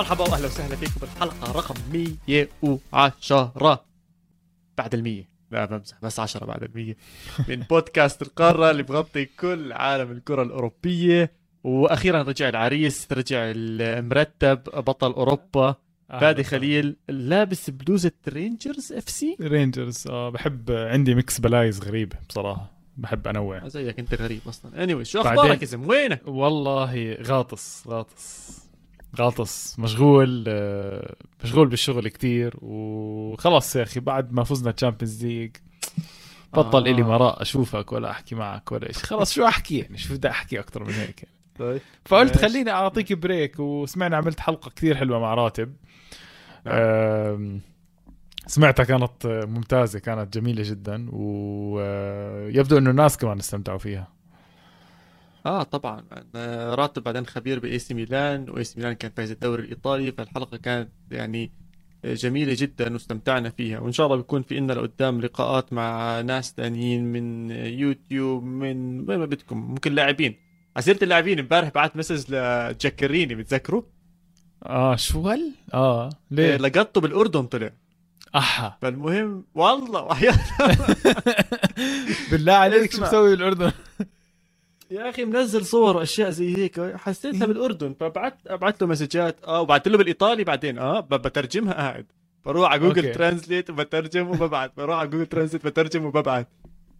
مرحبا واهلا وسهلا فيكم بالحلقة رقم 110 بعد ال100 لا بمزح بس 10 بعد ال100 من بودكاست القارة اللي بغطي كل عالم الكرة الأوروبية. وأخيرا رجع العريس رجع المرتب بطل أوروبا. فادي خليل لابس بلوزة Rangers FC Rangers آه بحب عندي mix بلايز غريب بصراحة. بحب أنوع. زيك أنت غريب أصلا. anyway anyway, شو أخبارك يا زلمة؟ وينك؟ والله غاطس غاطس. غاطس مشغول آه، مشغول بالشغل كتير وخلص يا أخي بعد ما فزنا Champions League بطل آه. إلي مرة أشوفك ولا أحكي معك ولا شيء خلص شو أحكي يعني؟ شو بدي أحكي أكثر من هيك؟ يعني. طيب. فقلت خليني أعطيك break وسمعنا عملت حلقة كثير حلوة مع راتب. نعم. سمعتها كانت ممتازة كانت جميلة جدا ويبدو إنه الناس كمان استمتعوا فيها. آه طبعا. راتب بعدين خبير ب AC Milan و AC Milan كان فايز الدوري الإيطالي فالحلقة كانت يعني جميلة جدا واستمتعنا فيها. وإن شاء الله بيكون في لنا لقدام لقاءات مع ناس ثانيين من يوتيوب من وين ما بدكم ممكن لاعبين. عسيرة اللاعبين امبارح بعت message لجاكريني بتذكروا؟ آه شو هل؟ آه ليه؟ لقطه بالأردن طلع. أحا. فالمهم والله بالله عليك شو مسوي بالأردن؟ يا أخي منزل صور وأشياء زي هيك. حسيتها بالأردن. فبعت ابعت له message ات. آه وبعت له بالإيطالي بعدين. آه بترجمها قاعد. بروح على Google Translate وبترجم وببعت. بروح على Google Translate بترجم وببعت.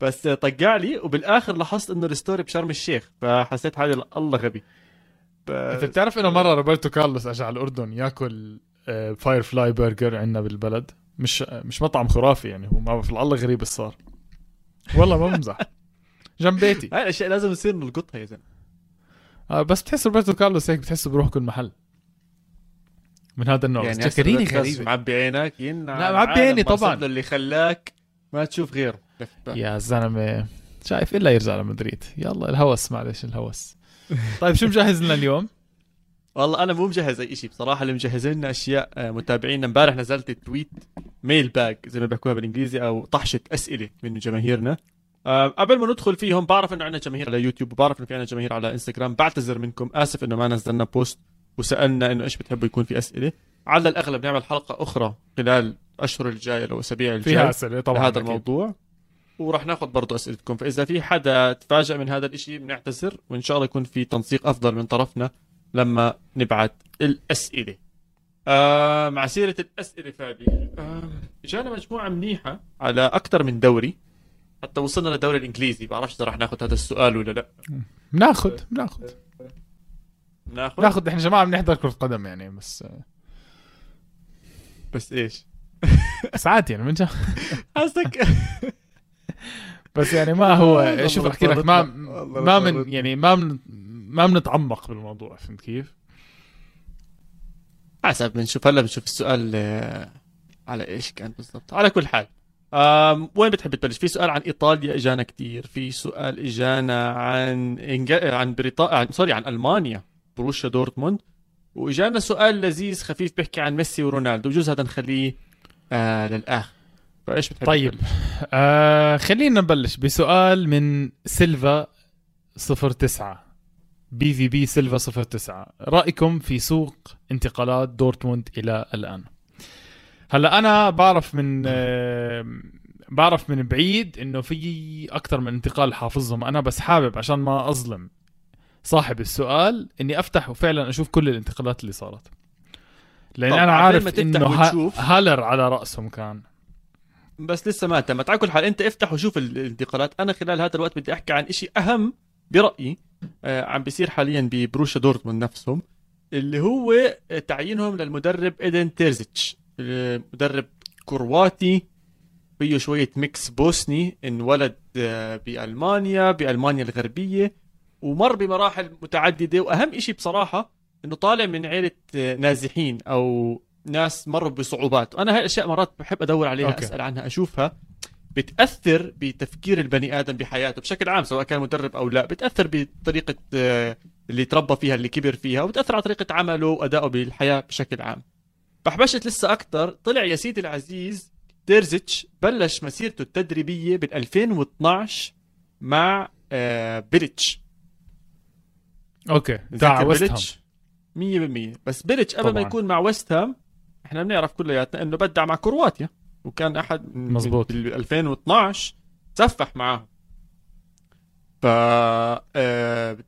بس طقع لي وبالآخر لاحظت إنه ال story بشرم الشيخ. فحسيت حالي الله غبي. أنت بتعرف إنه مرة روبرتو كارلوس أجى على الأردن يأكل Firefly Burger عندنا بالبلد. مش مش مطعم خرافي يعني هو ما في الله غريب صار والله ما بمزح. جنب بيتي. هاي الأشياء لازم نصير نلقطها يا زلمة. آه بس بتحس روبرتو كارلوس هيك بتحسه بروح كل محل. من هذا النوع. يعني تذكريني غريب معبي عينك لا معبي عيني طبعا. اللي خلاك ما تشوف غيره. يا زلمة شايف إلا يرجع لمدريد. يلا الهوس معلش الهوس. طيب شو مجهز لنا اليوم؟ والله أنا مو مجهز أي شيء بصراحة. اللي مجهز لنا أشياء آه، متابعينا. امبارح نزلت tweet mailbag زي ما بيحكوها بالإنجليزي أو طحشة أسئلة من جماهيرنا. قبل ما ندخل فيهم بعرف إنه عندنا جماهير على يوتيوب وبعرف إنه في عندنا جماهير على إنستغرام. بعتذر منكم آسف إنه ما نزلنا post وسألنا إنه إيش بتحبوا يكون في أسئلة. على الأغلب نعمل حلقة أخرى خلال الأشهر الجاية أو أسابيع الجاية فيها أسئلة طبعا هذا الموضوع. وراح ناخذ برضه أسئلتكم. فإذا في حدا تفاجئ من هذا الإشي بنعتذر وإن شاء الله يكون في تنسيق أفضل من طرفنا لما نبعث الأسئلة. آه مع سيرة الأسئلة فادي آه جانا مجموعة منيحة على أكثر من دوري. حتى وصلنا للدوري الإنجليزي. بعرفش إذا راح ناخذ هذا السؤال ولا لا. بناخذ بناخذ ناخذ ناخذ إحنا جماعة بنحضر كرة قدم يعني بس بس إيش؟ ساعات يعني من قصدك بس يعني ما هو شوف أحكي لك ما ما من يعني. ما من ما بنتعمق بالموضوع فهمت كيف؟ حسب بنشوف هلا بنشوف السؤال آه، على إيش كان بالضبط. على كل حال. وين بتحب تبلش؟ في سؤال عن إيطاليا إجانا كثير، في سؤال إجانا عن إنج... عن بريطانيا sorry عن ألمانيا بروسيا دورتموند. وإجانا سؤال لذيذ خفيف بيحكي عن ميسي ورونالدو بجوز هذا نخليه آه للآخر. فإيش بتحب طيب. آه خلينا نبلش بسؤال من سيلفا 09 BVB سيلفا 09 رأيكم في سوق انتقالات دورتموند إلى الآن؟ هلا أنا بعرف من آه بعرف من بعيد إنه في أكثر من انتقال حافظهم أنا بس حابب عشان ما أظلم صاحب السؤال إني أفتح وفعلا أشوف كل الانتقالات اللي صارت. لأن أنا عارف إنه هالر على رأسهم كان. بس لسه ما تم. على كل حال أنت افتح وشوف الانتقالات. أنا خلال هذا الوقت بدي أحكي عن شيء أهم برأيي آه عم بيصير حاليا ببروسيا دورتموند نفسهم اللي هو تعيينهم للمدرب إيدن تيرزيتش. مدرب كرواتي فيه شوية mix بوسني انولد آه، بألمانيا بألمانيا الغربية ومر بمراحل متعددة. وأهم إشي بصراحة إنه طالع من عيلة آه، نازحين أو ناس مروا بصعوبات. وأنا هاي الأشياء مرات بحب أدور عليها okay. أسأل عنها أشوفها. بتأثر بتفكير البني آدم بحياته بشكل عام سواء كان مدرب أو لا. بتأثر بطريقة آه، اللي تربى فيها اللي كبر فيها وبتأثر على طريقة عمله وأدائه بالحياة بشكل عام. بحبشت لسه أكثر طلع يا سيدي العزيز تيرزيتش بلش مسيرته التدريبية بال 2012 مع آه بيلتش okay. تاع ويست 100% بس بيلتش قبل ما. يكون مع ويست هام إحنا بنعرف كلياتنا إنه بدع مع كرواتيا وكان أحد مزبوط. بال 2012 سفح معاهم. ف آه،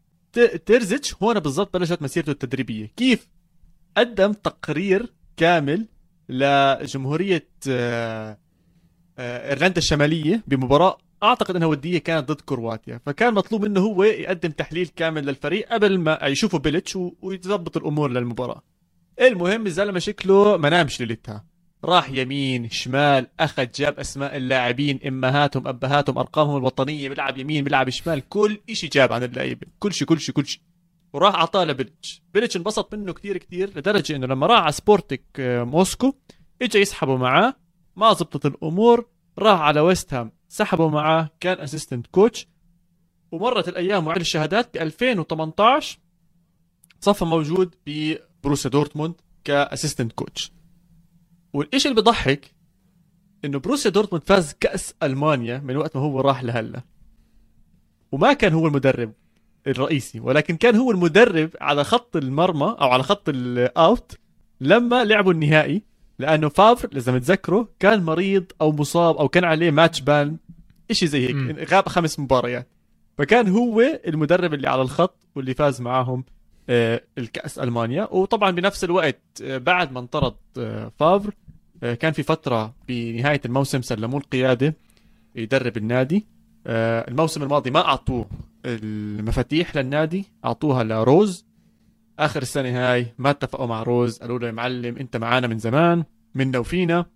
تيرزيتش هون بالضبط بلشت مسيرته التدريبية. كيف قدم تقرير كامل لجمهورية آه، آه، إيرلندا الشمالية بمباراة أعتقد أنها ودية كانت ضد كرواتيا. فكان مطلوب منه هو يقدم تحليل كامل للفريق قبل ما يشوفوا بيلتش ويظبط الأمور للمباراة. المهم الزلمه شكله ما نامش ليلتها. راح يمين شمال أخذ جاب أسماء اللاعبين إمهاتهم أبهاتهم أرقامهم الوطنية بيلعب يمين بيلعب شمال كل شيء جاب عن اللعيبة. كل شيء كل شيء كل شيء وراح اعطاه لبيلتش. بيلتش انبسط منه كثير كثير لدرجة إنه لما راح على سبارتاك آه، موسكو اجى يسحبوا معاه. ما زبطت الأمور. راح على ويست هام سحبوا معاه كان assistant coach ومرت الأيام وعد الشهادات ب 2018 صفى موجود ببروسيا دورتموند ك assistant coach والشيء اللي بضحك إنه بروسيا دورتموند فاز كأس ألمانيا من وقت ما هو راح لهلا. وما كان هو المدرب. الرئيسي. ولكن كان هو المدرب على خط المرمى أو على خط ال out لما لعبوا النهائي لأنه فافر اذا متذكره كان مريض أو مصاب أو كان عليه match ban شيء زي. هيك غاب خمس مباريات. فكان هو المدرب اللي على الخط واللي فاز معاهم آه، الكأس ألمانيا. وطبعا بنفس الوقت آه، بعد ما انطرد آه، فافر كان في فترة بنهاية الموسم سلموه القيادة يدرب النادي. الموسم الماضي ما أعطوه المفاتيح للنادي أعطوها لروز. آخر السنة هاي ما اتفقوا مع روز قالوا له يا معلم أنت معانا من زمان منا وفينا.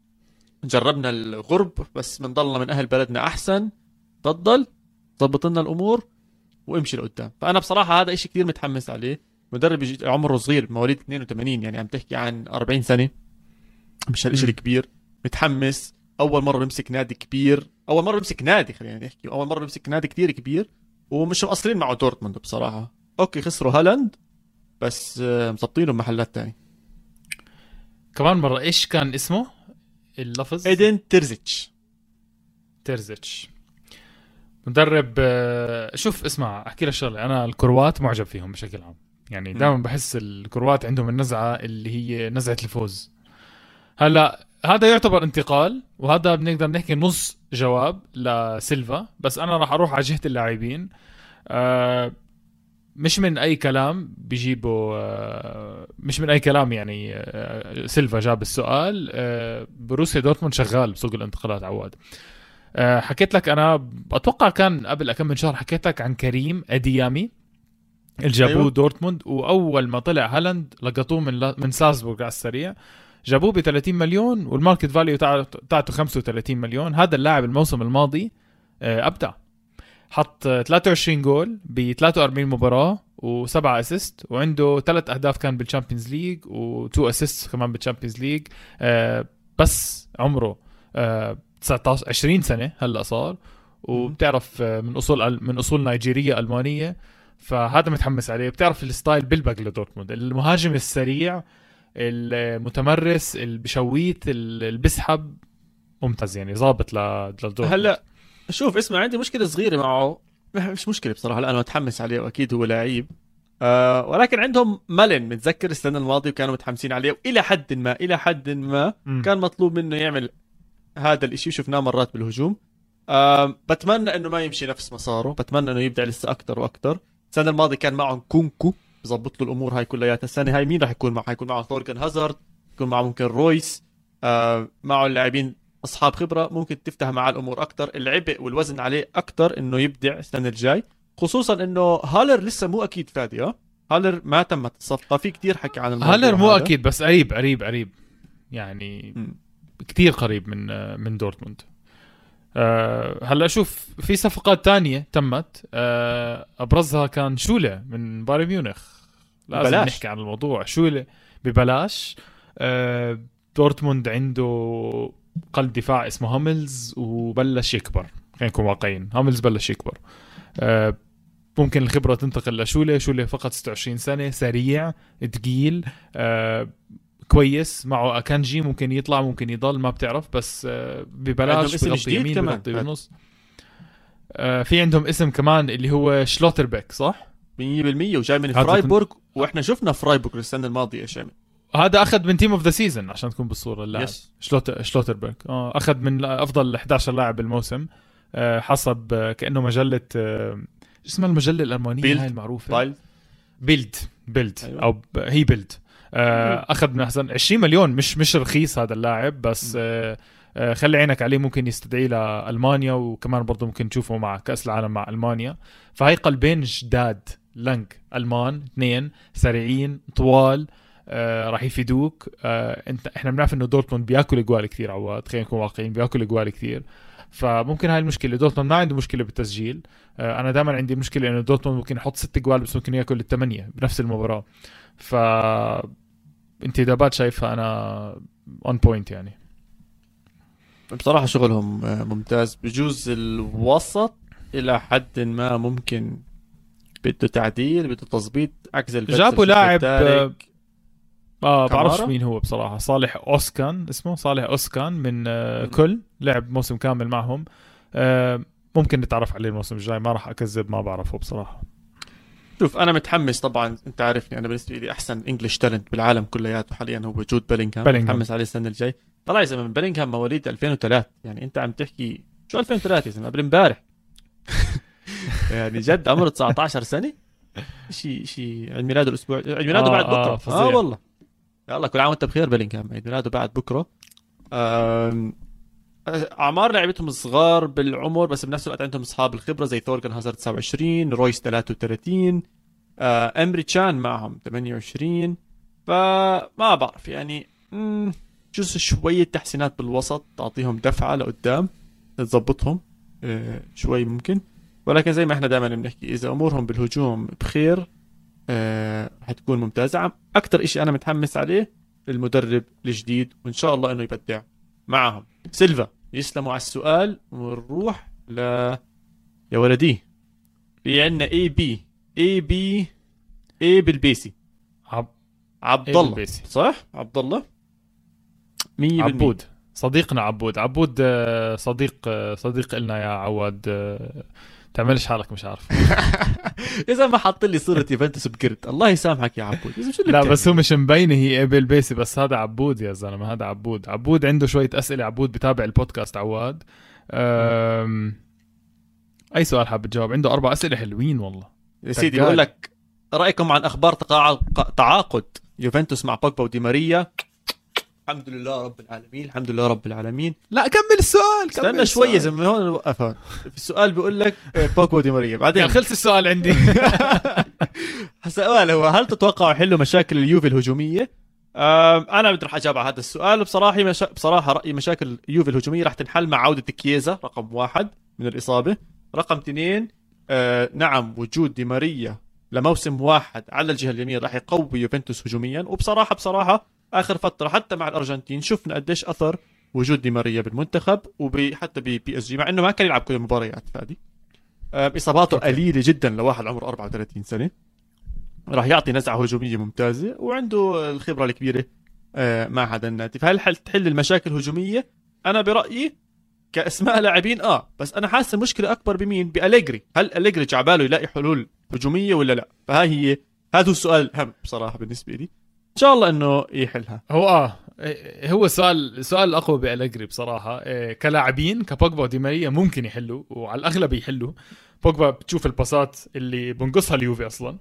جربنا الغرب بس بنضلنا من أهل بلدنا أحسن. تفضل ضبط لنا الأمور وامشي لقدام. فأنا بصراحة هذا إشي كثير متحمس عليه. مدرب عمره صغير مواليد 82 يعني عم تحكي عن 40 سنة. مش هالشيء. الكبير. متحمس. أول مرة بمسك نادي كبير أول مرة بمسك نادي خلينا نحكي أول مرة بمسك نادي كثير كبير ومش مقصرين معه دورتموند بصراحة. okay خسروا هالاند بس آه، مظبطينه بمحلات تاني. كمان مرة إيش كان اسمه؟ اللفظ؟ ايدن تيرزيتش. تيرزيتش. مدرب آه، شوف اسمع أحكي لك شغلة. أنا الكروات معجب فيهم بشكل عام. يعني. دائما بحس الكروات عندهم النزعة اللي هي نزعة الفوز. هلأ هذا يعتبر انتقال وهذا بنقدر نحكي نص جواب لسيلفا بس أنا راح أروح على جهة اللاعبين آه مش من أي كلام بيجيبوا آه مش من أي كلام يعني آه سيلفا جاب السؤال بروسيا دورتموند شغال بسوق الانتقالات عواد حكيت لك أنا أتوقع كان قبل كم من شهر حكيت لك عن كريم أديمي اللي جابوه أيوة. أيوه. دورتموند وأول ما طلع هالاند لقطوه من من سالزبورغ على السريع جابوه ب 30 مليون وال market value تاعته تاعته 35 مليون. هذا اللاعب الموسم الماضي آه، أبدع. حط آه، 23 جول ب 43 مباراة وسبعة assist وعنده ثلاث أهداف كان بال Champions League و2 assist كمان بال Champions League آه، بس عمره آه، 19 20 سنة هلأ صار. وبتعرف آه، من أصول من أصول نيجيرية ألمانية. فهذا متحمس عليه. بتعرف ال style بيلبق لدورتموند. المهاجم السريع المتمرس اللي بشويت اللي بيسحب ممتاز يعني ظابط ل- لدورتموند هلا شوف اسمع عندي مشكلة صغيرة معه. مش مشكلة بصراحة لأنه متحمس عليه وأكيد هو لعيب. آه ولكن عندهم مالين متذكر السنة الماضية وكانوا متحمسين عليه وإلى حد ما إلى حد ما مم. كان مطلوب منه يعمل هذا الإشي. شفناه مرات بالهجوم. آه بتمنى إنه ما يمشي نفس مساره. بتمنى إنه يبدع لسه أكثر وأكثر السنة الماضية كان معهم كونكو. بظبط له الأمور هاي كلياتها السنة هاي مين راح يكون معه؟ حيكون معه ثورجن هازارد يكون معه ممكن رويس آه معه اللاعبين أصحاب خبرة. ممكن تفتح معاه الأمور أكثر العبء والوزن عليه أكثر إنه يبدع السنة الجاي. خصوصا إنه هالر لسه مو أكيد فادي آه هالر ما تمت الصفقه في كتير حكي عن الموضوع هالر مو هذا. أكيد بس قريب قريب قريب. يعني مم. كتير قريب من من دورتموند. أه هلأ شوف في صفقات تانية تمت. أه أبرزها كان شولة من بايرن ميونخ. لازم ببلاش. نحكي عن الموضوع. شوله ببلاش. أه دورتموند عنده قلب دفاع اسمه هاملز وبلش يكبر. خلينا نكون واقعيين. هاملز بلش يكبر. أه ممكن الخبرة تنتقل لشولة شولة فقط 26 سنة سريع تقيل أه كويس. معه أكانجي ممكن يطلع ممكن يضل ما بتعرف بس آه، ببلاش بغطي يمين. بغطي بنص آه، في عندهم اسم كمان اللي هو شلوتربيك صح؟ وجاي من فرايبورغ وإحنا شفنا فرايبورغ السنة الماضية يا شامل هذا أخذ من team of the season عشان تكون بالصورة اللاعب. yes شلوتر شلوتربرغ. آه أخذ من أفضل 11 لاعب بالموسم آه حسب آه كأنه مجلة شو اسمها المجلة الألمانية بيلد. هاي المعروفة؟ بايل بيلد بيلد أيوة. أو ب... هي بيلد آه أخذ من أحسن 20 مليون. مش مش رخيص هذا اللاعب بس آه خلي عينك عليه ممكن يستدعي لالمانيا وكمان برضه ممكن تشوفه مع كأس العالم مع ألمانيا. فهي قلبين جداد. لنك ألمان اثنين سريعين طوال آه راح يفيدوك. آه انت إحنا بنعرف إنه دورتموند بياكل إجوال كثير عواد خلينا نكون واقعيين بياكل إجوال كثير. فممكن هاي المشكلة. دورتموند ما عنده مشكلة بالتسجيل. آه أنا دائما عندي مشكلة إنه دورتموند ممكن يحط ست إجوال بس ممكن ياكل الثمانية بنفس المباراة. ف انتدابات شايفها أنا on point يعني. بصراحة شغلهم آه، ممتاز. بجوز الوسط إلى حد ما ممكن بده تعديل بده تظبيط عكس جابوا لاعب تركي. آه؟ بعرفش مين هو بصراحة. صالح أوسكان اسمه صالح أوسكان من آه. كولن. لعب موسم كامل معهم. آه ممكن نتعرف عليه الموسم الجاي. ما راح أكذب ما بعرفه بصراحة. شوف أنا متحمس طبعا. أنت عارفني أنا بالنسبة لي أحسن English talent بالعالم كلياته حاليا هو جود بيلينغهام. بيلينغهام. متحمس عليه السنة الجاي. طلع يا زلمة بيلينغهام مواليد 2003 يعني أنت عم تحكي شو 2003 يا زلمة؟ قبل امبارح. يعني جد عمره 19 سنة؟ شيء شيء عيد ميلاده الأسبوع عيد ميلاده آه، بعد آه، بكرة. فظيع. آه والله. يلا كل عام وانت بخير بيلينغهام عيد ميلاده بعد بكرة. آم، أعمار لعبتهم صغار بالعمر بس بنفس الوقت عندهم أصحاب الخبرة زي ثورغن هازارد 29 رويس 33 آه امري تشان معهم 28 فما بعرف يعني جزء شوية تحسينات بالوسط تعطيهم دفعة لقدام تظبطهم آه شوي ممكن. ولكن زي ما إحنا دائما بنحكي إذا أمورهم بالهجوم بخير آه حتكون ممتازة. عم- أكثر إشي أنا متحمس عليه المدرب الجديد وإن شاء الله إنه يبدع معهم. سيلفا يسلموا على السؤال ونروح ل يا ولدي. في عندنا اي بي اي بي اي بالبيسي. عب... عبد الله بالبيسي. صح؟ عبد الله 100% عبود. صديقنا عبود. عبود آه، صديق آه، صديق إلنا يا عواد آه، تعملش حالك مش عارف. إذا ما حط لي صورة يوفنتوس بكرت. الله يسامحك يا عبود. إذا شو اللي لا؟ بس هو مش مبينة هي إبل بيسي بس هذا عبود يا زلمة هذا عبود. عبود عنده شوية أسئلة عبود بتابع البودكاست عواد. أم... أي سؤال حاب تجاوب؟ عنده أربع أسئلة حلوين والله. يا سيدي. بقول لك رأيكم عن أخبار تقاعد تعاقد يوفنتوس مع بوجبا ودي الحمد لله رب العالمين الحمد لله رب العالمين. لا كمل السؤال استنى شوي يا زلمه هون وقف هون. في السؤال بيقول لك آه، بوجبا ودي ماريا. بعدين. يعني خلص السؤال عندي. السؤال هو هل تتوقعوا يحلوا مشاكل اليوفي الهجومية؟ آم، أنا بدي راح أجاوب على هذا السؤال. بصراحة مشا... بصراحة رأيي مشاكل اليوفي الهجومية راح تنحل مع عودة كييزا رقم واحد من الإصابة. رقم اثنين آه نعم وجود دي ماريا لموسم واحد على الجهة اليمين راح يقوي يوفنتوس هجوميا. وبصراحة بصراحة آخر فترة حتى مع الأرجنتين شفنا قديش أثر وجود دي ماريا بالمنتخب وحتى ب PSG مع إنه ما كان يلعب كل المباريات فادي. إصاباته okay. قليلة جدا لواحد عمره 34 سنة. راح يعطي نزعة هجومية ممتازة وعنده الخبرة الكبيرة آه، مع هذا النادي فهل حل تحل المشاكل الهجومية؟ أنا برأيي كأسماء لاعبين آه بس أنا حاسس المشكلة أكبر بمين؟ بأليجري. هل أليجري جعباله يلاقي حلول هجومية ولا لا؟ فهاي هي هذا السؤال الأهم بصراحة بالنسبة لي. شاء الله إنه يحلها. هو آه هو السؤال السؤال الاقوى بالجري بصراحة. إيه، كلاعبين كبوجبا ودي ماريا ممكن يحلوا وعلى الأغلب يحلوا. بوجبا بتشوف الباصات اللي بنقصها اليوفي أصلا.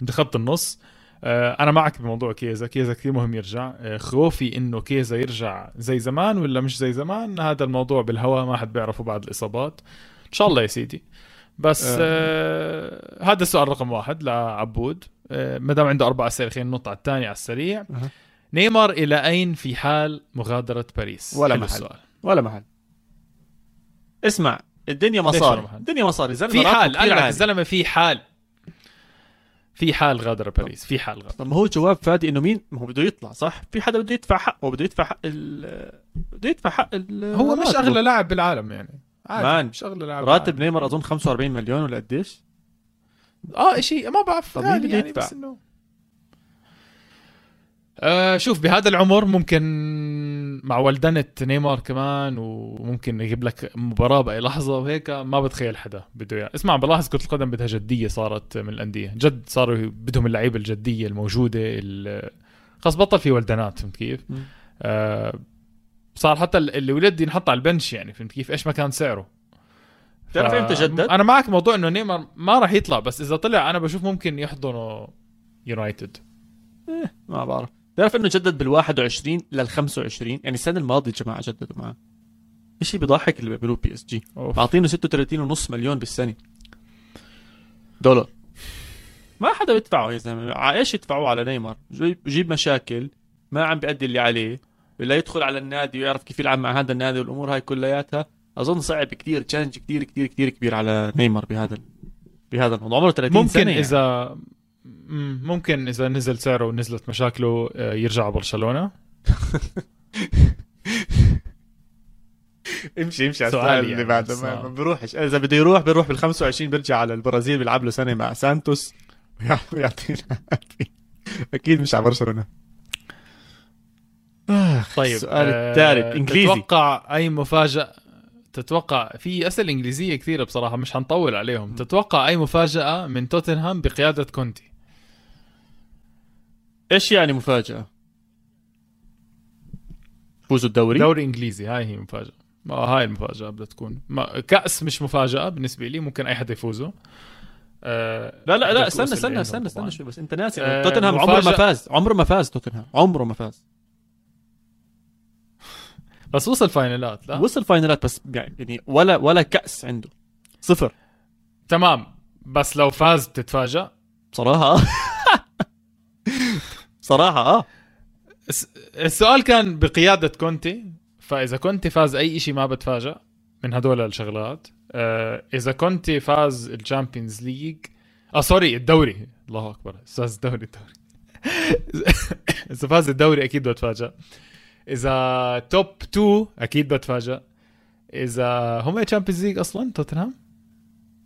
بخط النص. آه، أنا معك بموضوع كيزا. كيزا كثير مهم يرجع. آه، خوفي إنه كيزا يرجع زي زمان ولا مش زي زمان. هذا الموضوع بالهواء ما حد بيعرفه بعد الإصابات. إن شاء الله يا سيدي. بس آه. آه هذا السؤال رقم واحد لعبود آه ما دام عنده أربع أسئلة خلينا ننط على الثاني على السريع أها. نيمار إلى أين في حال مغادرة باريس ولا محل. السؤال. ولا محل اسمع الدنيا مصاري؟ الدنيا مصاري زلمة في حال قال. الزلمة في حال في حال غادر باريس في حال غادر طب ما هو جواب فادي إنه مين ما هو بده يطلع صح في حدا بده يدفع حق هو بده يدفع حق ال بده يدفع حق ال هو مش. أغلى لاعب بالعالم يعني عادي اغلى لاعب راتب نيمار أظن 45 مليون ولا قديش آه شيء ما بعرف طب مين غالي بده يعني يدفع؟ بس انه آه شوف بهذا العمر ممكن مع ولدنة نيمار كمان وممكن يجيب لك مباراة بأي لحظة وهيك ما بتخيل حدا بده اياه اسمع بلاحظ كرة القدم بدها جدية صارت من الأندية جد صاروا بدهم اللعيبة الجدية الموجودة ال- خلاص بطل في ولدنات فهمت كيف؟ آه صار حتى ال- اللي ولد ينحط على ال bench يعني فهمت كيف؟ إيش ما كان سعره. بتعرف ف- إمتى جدد؟ أنا معك موضوع إنه نيمار ما راح يطلع بس إذا طلع أنا بشوف ممكن يحضنه يونايتد ما بعرف. بتعرف إنه جدد بال 21 لل 25 يعني السنة الماضية جماعة جددوا معاه. شيء بيضحك اللي بيعملوه PSG. معطينه 36.5 مليون بالسنة. دولار. ما حدا بيدفعه يا زلمة. إيش يدفعوه على نيمار؟ جيب مشاكل ما عم بيأدي اللي عليه. ولا يدخل على النادي ويعرف كيف يلعب مع هذا النادي والأمور هاي كلياتها أظن صعب كتير challenge كتير كتير كتير كبير على نيمار بهذا بهذا الموضوع عمره 30 ممكن سنة يعني. اذا مم، ممكن إذا نزل سعره ونزلت مشاكله آه، يرجع على برشلونة. امشي امشي على سؤال السؤال يعني، اللي بعده ما, بيروحش إذا بده يروح بيروح بال 25 بيرجع على البرازيل بيلعب له سنة مع سانتوس. ويعطينا أكيد مش على برشلونة. طيب السؤال آه، الثالث إنجليزي. تتوقع أي مفاجأة؟ تتوقع في أسئلة إنجليزية كثيرة بصراحة مش حنطول عليهم. تتوقع أي مفاجأة من توتنهام بقيادة كونتي؟ إيش يعني مفاجأة؟ فوزوا الدوري؟ دوري إنجليزي هاي هي مفاجأة. ما هاي المفاجأة بدها تكون. ما كأس مش مفاجأة بالنسبة لي ممكن أي حدا يفوزه. آه لا لا لا استنى استنى استنى. استنى شوي بس أنت ناسي. آه، توتنهام عمره ما. فاز عمره ما فاز توتنهام عمره ما فاز. بس وصل فاينلات لا؟ وصل فاينلات بس يعني ولا ولا كأس عنده. صفر. تمام. بس لو فاز بتتفاجأ صراحة؟ صراحة آه. الس- السؤال كان بقيادة كونتي فإذا كونتي فاز أي شيء ما بتفاجأ من هدول الشغلات. آه إذا كونتي فاز ال Champions League آه sorry الدوري. الله أكبر. فاز الدوري الدوري. إذا فاز الدوري أكيد بتفاجأ. إذا top 2 أكيد بتفاجأ. إذا هم Champions League أصلا؟ توتنهام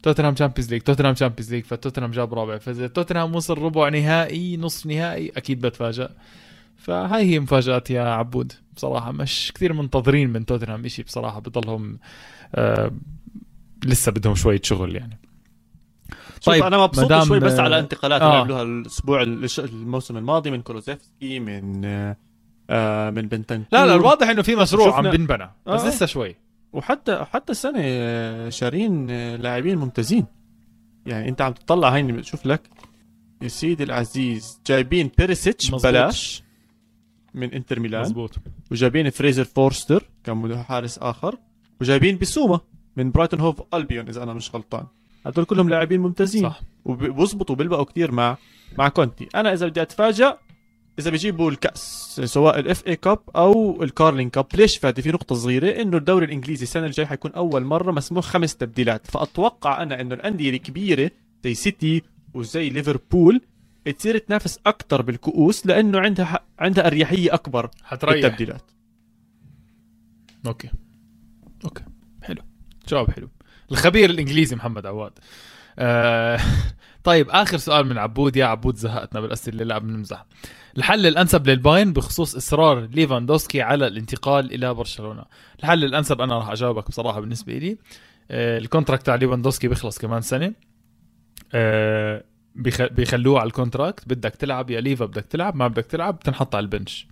توتنهام Champions League توتنهام Champions League فتوتنهام جاب رابع. فإذا توتنهام وصل ربع نهائي نصف نهائي أكيد بتفاجأ. فهاي هي مفاجآت يا عبود. بصراحة مش كثير منتظرين من توتنهام إشي بصراحة بضلهم آه لسه بدهم شوية شغل يعني. طيب أنا مبسوط شوي بس على انتقالات اللي آه. عملوها الأسبوع الموسم الماضي من كولوزيفسكي من آه، آه من بنتنكور لا لا الواضح إنه في مشروع عم بنبنى بس آه. لسه شوي. وحتى حتى السنة آه، شارين لاعبين ممتازين. يعني أنت عم تطلع هيني بشوف لك. يا سيدي العزيز جايبين بيريسيتش مظبوط. ببلاش من إنتر ميلان. مزبوط وجايبين فريزر فورستر كان حارس آخر. وجايبين بسوما من برايتون هوف ألبيون إذا أنا مش غلطان. هدول كلهم لاعبين ممتازين. صح. وبيزبطوا وبيلبقوا كثير مع مع كونتي. أنا إذا بدي اتفاجئ إذا بيجيبوا الكأس سواء ال FA Cup أو ال Carling Cup ليش فادي؟ في نقطة صغيرة إنه الدوري الإنجليزي السنة الجاي حيكون أول مرة مسموح خمس تبديلات. فأتوقع أنا إنه الأندية الكبيرة زي سيتي وزي ليفربول تصير تنافس أكثر بالكؤوس لأنه عندها عندها أريحية أكبر حتريح بالتبديلات. أوكي. أوكي. حلو. جواب حلو. الخبير الإنجليزي محمد عواد. آه طيب آخر سؤال من عبود. يا عبود زهقتنا بالأسئلة لا بنمزح. الحل الأنسب للبايرن بخصوص إصرار ليفاندوسكي على الانتقال إلى برشلونة. الحل الأنسب أنا راح أجاوبك بصراحة بالنسبة لي آه ال contract تاع ليفاندوسكي بيخلص كمان سنة. آه بيخ... بيخلوه على ال contract. بدك تلعب يا ليفا بدك تلعب ما بدك تلعب بتنحط على ال bench.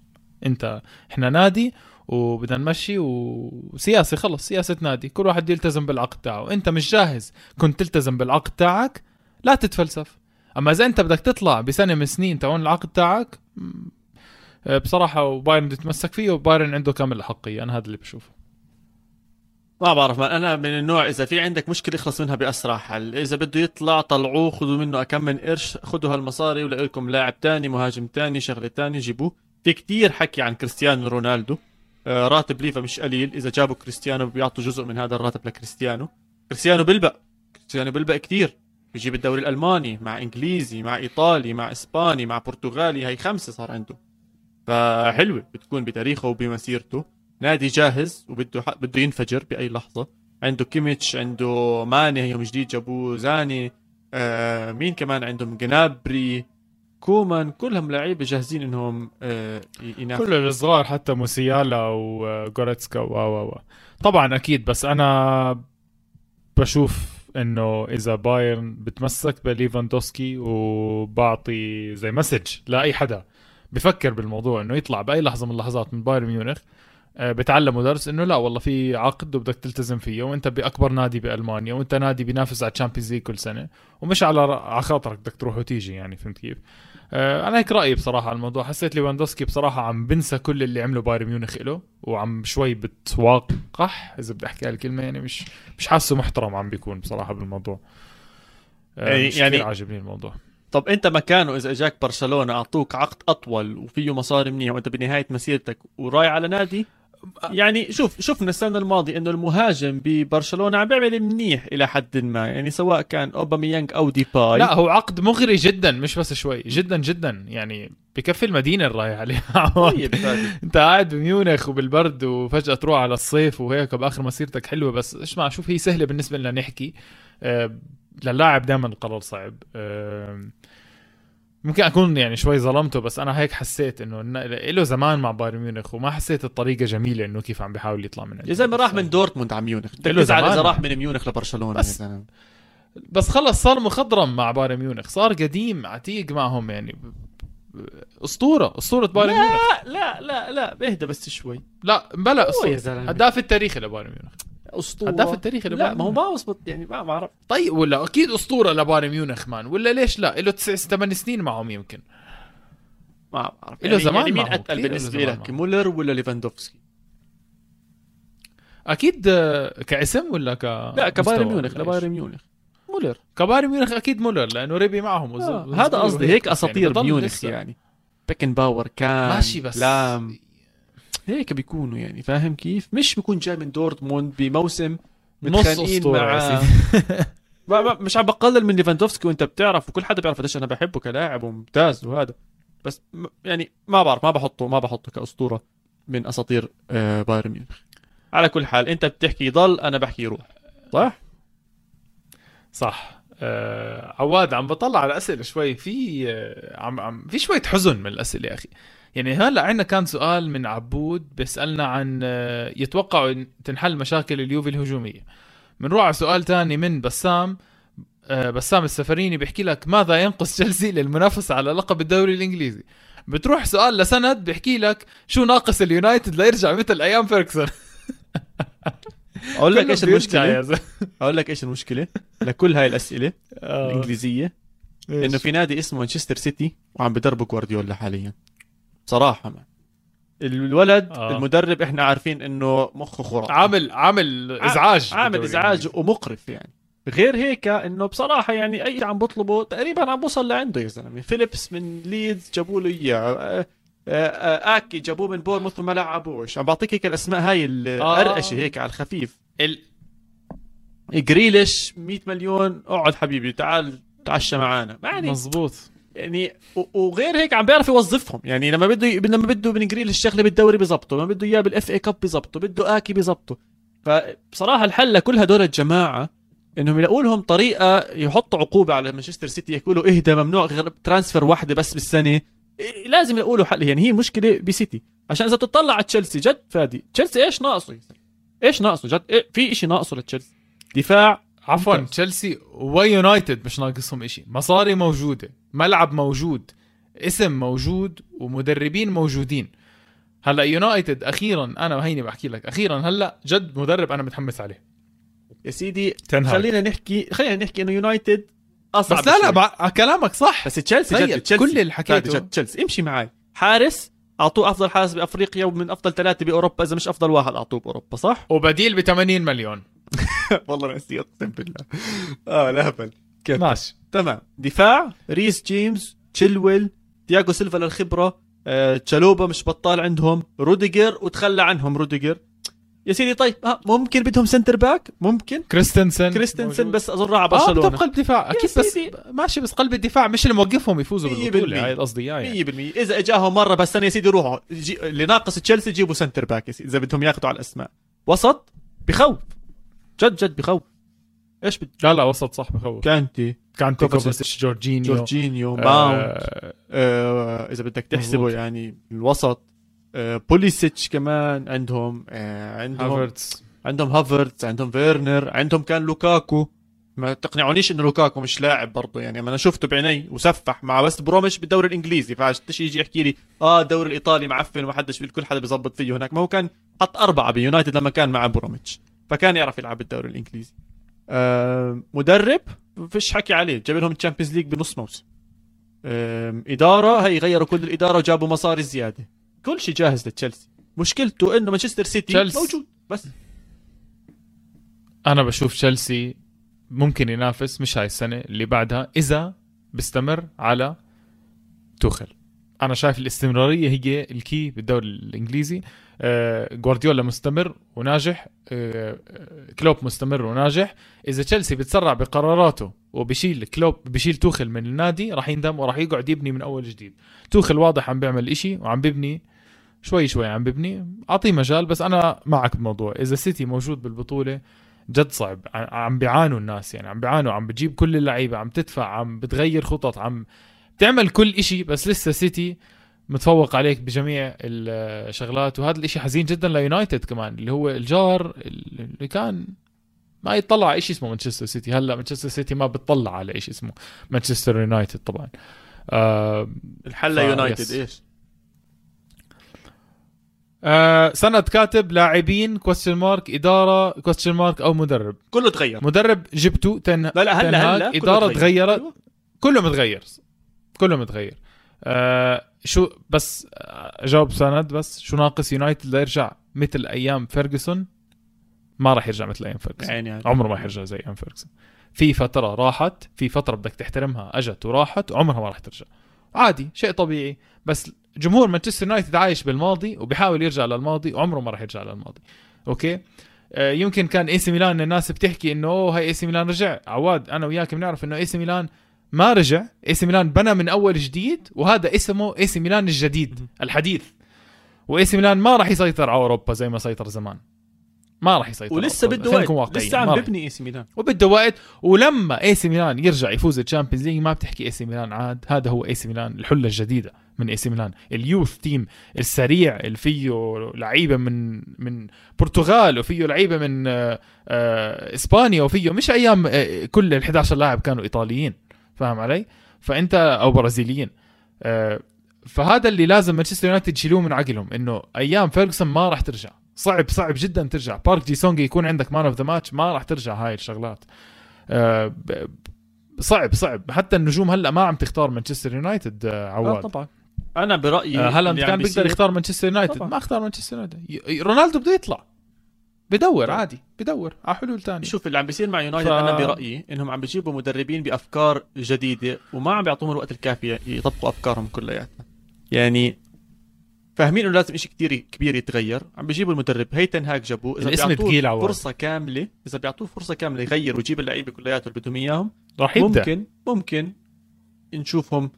أنت إحنا نادي وبدنا نمشي وسياسه خلص سياسة نادي. كل واحد يلتزم بالعقد تاعه. أنت مش جاهز كنت تلتزم بالعقد تاعك لا تتفلسف. أما إذا أنت بدك تطلع بسنة من سنين تاعون العقد تاعك بصراحة وبايرن بده يتمسك فيه وبايرن عنده كامل الحقية. أنا هذا اللي بشوفه. ما بعرف ما أنا من النوع إذا في عندك مشكلة اخلص منها بأسرع حل. إذا بده يطلع طلعوه خذوا منه كم من قرش خذوا هالمصاري ولاقوا لكم لاعب تاني مهاجم تاني شغلة تاني جيبوه. في كتير حكي عن كريستيانو رونالدو. آه، راتب ليفا مش قليل. إذا جابوا كريستيانو بيعطوا جزء من هذا الراتب لكريستيانو. كريستيانو بلبق كريستيانو بلبق كتير. بيجيب الدوري الألماني مع إنجليزي مع إيطالي مع إسباني مع برتغالي هي خمسة صار عنده. فحلوة بتكون بتاريخه وبمسيرته. نادي جاهز وبده بده ينفجر بأي لحظة. عنده كيميتش عنده ماني هيهم جديد جابوه زاني آه مين كمان عندهم؟ جنابري كومان كلهم لعيبة جاهزين إنهم آه ينافسوا. كل الصغار حتى موسيالا وجوريتسكا و و و. طبعا أكيد بس أنا بشوف إنه إذا بايرن بتمسك بليفاندوسكي وبعطي زي message لأي حدا بفكر بالموضوع إنه يطلع بأي لحظة من اللحظات من بايرن ميونخ بتعلموا درس إنه لا والله في عقد وبدك تلتزم فيه وأنت بأكبر نادي بألمانيا وأنت نادي بينافس على الشامبيونز ليج كل سنة ومش على على خاطرك بدك تروح وتيجي يعني فهمت كيف؟ آه، أنا هيك رأيي بصراحة على الموضوع. حسيت ليفاندوسكي بصراحة عم بنسى كل اللي عمله بايرن ميونخ له وعم شوي بتواقح إذا بدي أحكي هالكلمة يعني مش مش حاسه محترم عم بيكون بصراحة بالموضوع. آه، يعني- مش يعني عاجبني الموضوع. طب أنت مكانه إذا إجاك برشلونة أعطوك عقد أطول وفيه مصاري منيح وأنت بنهاية مسيرتك ورايح على نادي؟ يعني شوف شفنا السنة الماضيه إنه المهاجم ببرشلونة عم بيعمل منيح إلى حد ما يعني سواء كان اوباميانج أو ديباي لا هو عقد مغري جدا مش بس شوي جدا جدا يعني بكفي المدينة الرايح عليها طيب فادي. أنت قاعد بميونخ وبالبرد وفجأة تروح على الصيف وهيك بآخر مسيرتك حلوة بس اسمع شوف هي سهلة بالنسبة لنا نحكي. آه، للاعب دائما القرار صعب. آه، ممكن أكون يعني شوي ظلمته بس أنا هيك حسيت إنه له زمان مع بايرن ميونخ وما حسيت الطريقة جميلة إنه كيف عم بيحاول يطلع من يا زلمة راح من دورتموند على ميونخ. له بتزعل إذا. راح من ميونخ لبرشلونة بس- بس خلص صار مخضرم مع بايرن ميونخ صار قديم عتيق معهم يعني. أسطورة أسطورة بايرن ميونخ. لا لا لا لا بهدى بس شوي. لا بلا أسطورة. هداف التاريخي لبايرن ميونخ. أسطورة هداف التاريخي لا ما هو. ما وصلت يعني ما بعرف طيب ولا أكيد أسطورة لبايرن ميونخ مان ولا ليش لا له تسع ثمان سنين معهم يمكن ما بعرف إله زمان يعني مين أتقل بالنسبة لك. مولر ولا ليفاندوفسكي أكيد آه، كاسم ولا ك لا كبايرن ميونخ؟ لبايرن ميونخ مولر كبايرن ميونخ أكيد مولر لأنه ربي معهم آه. هذا قصدي هيك يعني اساطير بضل ميونخ. يعني بيكنباور كان ماشي بس لام هيك بيكونوا يعني فاهم كيف؟ مش بيكون جاي من دورتموند بموسم نص متخانقين مع مش عم بقلل من ليفاندوفسكي وانت بتعرف وكل حدا بيعرف قديش أنا بحبه كلاعب وممتاز وهذا. بس يعني ما بعرف ما بحطه ما بحطه كأسطورة من أساطير آه، بايرن ميونخ. على كل حال انت بتحكي ضل أنا بحكي يروح صح؟ صح. آه عواد عم بطلع على الأسئلة شوي. في آه عم عم في شوية حزن من الأسئلة يا أخي. يعني هلا عندنا كان سؤال من عبود بيسألنا عن آه يتوقعوا تنحل مشاكل اليوفي الهجومية بنروح على سؤال تاني من بسام آه بسام السفريني بيحكي لك ماذا ينقص تشيلسي للمنافسة على لقب الدوري الإنجليزي بتروح سؤال لسند بيحكي لك شو ناقص اليونايتد ليرجع مثل أيام فيركسون أقول لك إيش المشكلة. أقول لك إيش المشكلة لكل هاي الأسئلة آه. الإنجليزية؟ إنه في نادي اسمه مانشستر سيتي وعم بدربه جوارديولا حاليا بصراحه ما. الولد آه. آه. المدرب إحنا عارفين إنه مخه خرافي. عامل عامل إزعاج عامل بالدوري إزعاج الإنجليزي. ومقرف يعني. غير هيك إنه بصراحة يعني أي عم بطلبه تقريبا عم بوصل لعنده يا زلمة. فيليبس من ليدز جابوا له إياه. آه، آه، آه، آكي جابوه من بورنموث وما لعبوش. عم بعطيك هيك الأسماء هاي القرقشه هيك على الخفيف. ال... جريليش 100 مليون. أقعد حبيبي تعال تعشى معانا. ما يعني مزبوط يعني وغير هيك عم بيعرف يوظفهم. يعني لما بده لما بده من جريل الشغلة بالدوري بظبطه لما بده إياه بال FA Cup بظبطه بده آكي بظبطه فبصراحة الحل لكل هدول الجماعة إنهم يلاقوا لهم طريقة يحطوا عقوبة على مانشستر سيتي يقولوا اهدى ممنوع غير transfer واحدة بس بالسنة. إيه، لازم يلاقوا له حل. يعني هي مشكلة بسيتي. عشان إذا تطلع على تشيلسي جد فادي. تشيلسي إيش ناقصه؟ إيش ناقصه؟ جد إيه في شيء ناقصه لتشيلسي؟ دفاع عفوا. تشيلسي ويونايتد مش ناقصهم إشي. مصاري موجودة ملعب موجود اسم موجود ومدربين موجودين. هلا يونايتد أخيرا أنا هيني بحكي لك أخيرا هلا جد مدرب أنا متحمس عليه. يا سيدي تنهاج خلينا نحكي خلينا نحكي إنه يونايتد أصعب بس لا لا. مع... كلامك صح. بس تشيلسي تخيل، جد تشيلسي. كل اللي حكيته- جد تشيلسي امشي معي حارس أعطوه أفضل حارس بأفريقيا ومن أفضل ثلاثة بأوروبا إذا مش أفضل واحد أعطوه بأوروبا صح؟ وبديل ب 80 مليون. والله نسيت أقسم بالله. آه لا هبل كيف؟ ماشي. تمام. دفاع. ريس جيمس تشيلويل تياغو سيلفا للخبرة آه، تشالوبا مش بطال عندهم روديجر وتخلى عنهم روديجر يا سيدي طيب ها ممكن بدهم centre back؟ ممكن. كريستنسن. كريستنسن. بس أظن راح على آه بدهم برشلونه قلب دفاع. أكيد بس. ماشي بس قلب الدفاع مش اللي موقفهم يفوزوا مية بالبطوله بالمية. هاي قصدي يعني. 100% إذا إجاهم مرة بس سنه يا سيدي روحوا. جي... اللي ناقص تشيلسي جيبوا centre back يا سيدي إذا بدهم ياخذوا على الأسماء. وسط. بخوف. جد جد بخوف. إيش بت... لا لا وسط صح بخوف. كانتي. كانتي كوفاسيتش، جورجينيو. جورجينيو ماونت. آه آه إذا بدك تحسبه. يعني الوسط. آه بوليسيتش كمان عندهم آه عندهم هافرتس عندهم هافرتز عندهم فيرنر عندهم كان لوكاكو. ما تقنعونيش إنه لوكاكو مش لاعب برضه يعني. ما أنا شفته بعيني وسفح مع وست بروميتش بالدوري الإنجليزي. فايش يجي يحكي لي آه الدوري الإيطالي معفن وما حدش كل حدا بيظبط فيه هناك. ما هو كان حط أربعة ب United لما كان مع بروميتش. فكان يعرف يلعب بالدوري الإنجليزي. آه مدرب فيش حكي عليه جاب لهم ال Champions League بنص موسم. آه إدارة هي غيروا كل الإدارة وجابوا مصاري زيادة. كل شيء جاهز لتشيلسي. مشكلته إنه مانشستر سيتي تشيلسي. موجود بس. أنا بشوف تشيلسي ممكن ينافس مش هاي السنة اللي بعدها إذا بيستمر على توخل أنا شايف الاستمرارية هي ال key بالدوري الإنجليزي. آه، جوارديولا مستمر وناجح. آه، آه، كلوب مستمر وناجح. إذا تشيلسي بتسرع بقراراته وبشيل كلوب بشيل توخل من النادي راح يندم وراح يقعد يبني من أول جديد. توخل واضح عم بيعمل إشي وعم بيبني شوي شوي عم ببني أعطيه مجال بس أنا معك بموضوع. إذا سيتي موجود بالبطولة جد صعب. عم بيعانوا الناس يعني عم بيعانوا عم بتجيب كل اللعيبة عم تدفع عم بتغير خطط عم بتعمل كل إشي بس لسه سيتي متفوق عليك بجميع الشغلات وهذا الإشي حزين جدا ل United كمان اللي هو الجار اللي كان ما يطلع على شيء اسمه مانشستر سيتي هلأ مانشستر سيتي ما بتطلع على شيء اسمه مانشستر يونايتد طبعا آه الحل United. إيش؟ آه سند كاتب لاعبين question mark إدارة question mark أو مدرب كله تغير مدرب جبت تين هاج لا لا هلأ هلأ كله إدارة تغير. تغيرت أيوة. كله متغير كله متغير. آه شو بس آه، جاوب سند بس شو ناقص United ليرجع مثل أيام فيرجسون ما راح يرجع مثل أيام فيرجسون يعني يعني. عمره ما حيرجع زي أيام فيرجسون في فترة راحت في فترة بدك تحترمها أجت وراحت وعمرها ما راح ترجع. عادي شيء طبيعي. بس جمهور مانشستر يونايتد عايش بالماضي وبيحاول يرجع للماضي وعمره ما راح يرجع للماضي. okay؟ آه، يمكن كان AC ميلان الناس بتحكي إنه أوه هاي AC ميلان رجع. عواد أنا وياك بنعرف إنه اي سي ميلان ما رجع. اي سي ميلان بنى من أول جديد وهذا اسمه اي سي ميلان الجديد الحديث. واي سي ميلان ما راح يسيطر على أوروبا زي ما سيطر زمان. ما راح يسيطر ولسه. بده وقت. لسه عم ببني AC ميلان وبده وقت. ولما AC ميلان يرجع يفوز ال Champions League ما بتحكي AC ميلان عاد. هذا هو AC ميلان الحلة الجديدة من AC ميلان ال youth team السريع اللي فيه لعيبة من من برتغال وفيه لعيبة من آه، آه، إسبانيا وفيه مش أيام آه، كل ال 11 لاعب كانوا إيطاليين. فاهم علي؟ فأنت أو برازيليين آه، فهذا اللي لازم مانشستر يونايتد يشيلوه من عقلهم إنه أيام فيرجسون ما راح ترجع. صعب صعب جدا ترجع. بارك جي سونج يكون عندك man of the match ما راح ترجع هاي الشغلات. آه، صعب صعب. حتى النجوم هلأ ما عم تختار مانشستر يونايتد آه، آه عواد. طبعا. أنا برأيي هالاند كان بيقدر يختار مانشستر يونايتد. ما اختار مانشستر يونايتد. رونالدو بده يطلع. بدور طبعاً. عادي بدور على حلول ثانية شوف اللي عم بيصير مع United ف-. أنا برأيي إنهم عم بيجيبوا مدربين بأفكار جديدة وما عم بيعطوهم الوقت الكافي يطبقوا أفكارهم كلياتها يعني فاهمين إنه لازم شيء كثير كبير يتغير عم بيجيبوا المدرب هي تين هاج جابوه إذا الاسم بيعطوه تقيل عواد. فرصة كاملة إذا بيعطوه فرصة كاملة يغير ويجيب اللعيبة كلياتهم اللي بدهم إياهم راح يبدأ ممكن ممكن نشوفهم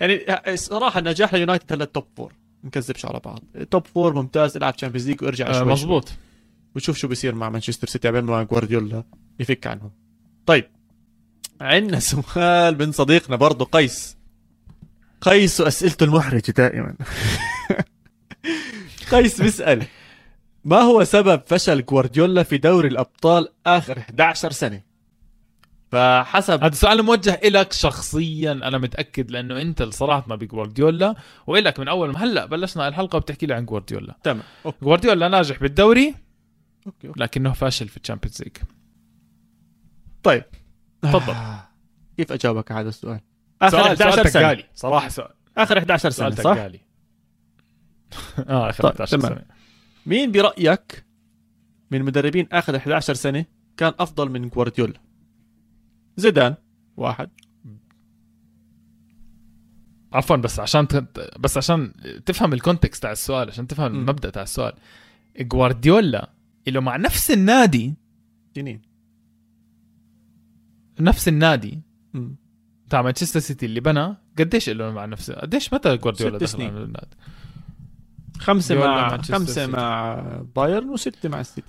يعني صراحة النجاح ل United هلا top four نكذبش على بعض top four ممتاز العب Champions League وارجع آه شوي شوي. وشوف شو بيصير مع مانشستر سيتي قبل ما جوارديولا يفك عنهم. طيب عندنا سؤال من صديقنا برضه قيس. قيس واسئلته المحرجه دائما. قيس بيسأل ما هو سبب فشل جوارديولا في دوري الأبطال آخر 11 سنة؟ فحسب هذا سؤال موجه لك شخصيا. أنا متأكد لأنه انت اللي صراحتنا بجوارديولا وإلك من أول ما هلأ بلشنا الحلقة بتحكي لي عن جوارديولا. تمام أوكي. جوارديولا ناجح بالدوري أوكي لكنه فاشل في الشامبيونز ليج. طيب. تفضل. كيف أجاوبك على هذا السؤال؟ آخر سؤال 11 سؤال سنه تقالي صراحة سؤال. آخر 11 سنه سؤال صح؟ تقالي. آه آخر طيب، 11 تمام. سنه مين برأيك من مدربين آخر 11 سنة كان أفضل من جوارديولا؟ زيدان واحد. عفوا بس عشان ت... بس عشان تفهم الكونتكست تاع السؤال عشان تفهم. المبدأ تاع السؤال. جوارديولا له مع نفس النادي سنين نفس النادي مم. تاع مانشستر سيتي اللي بنى قديش له مع نفسه قديش متى جوارديولا دخل سنين. على النادي خمسة مع خمسة سيتي. مع بايرن وستة مع السيتي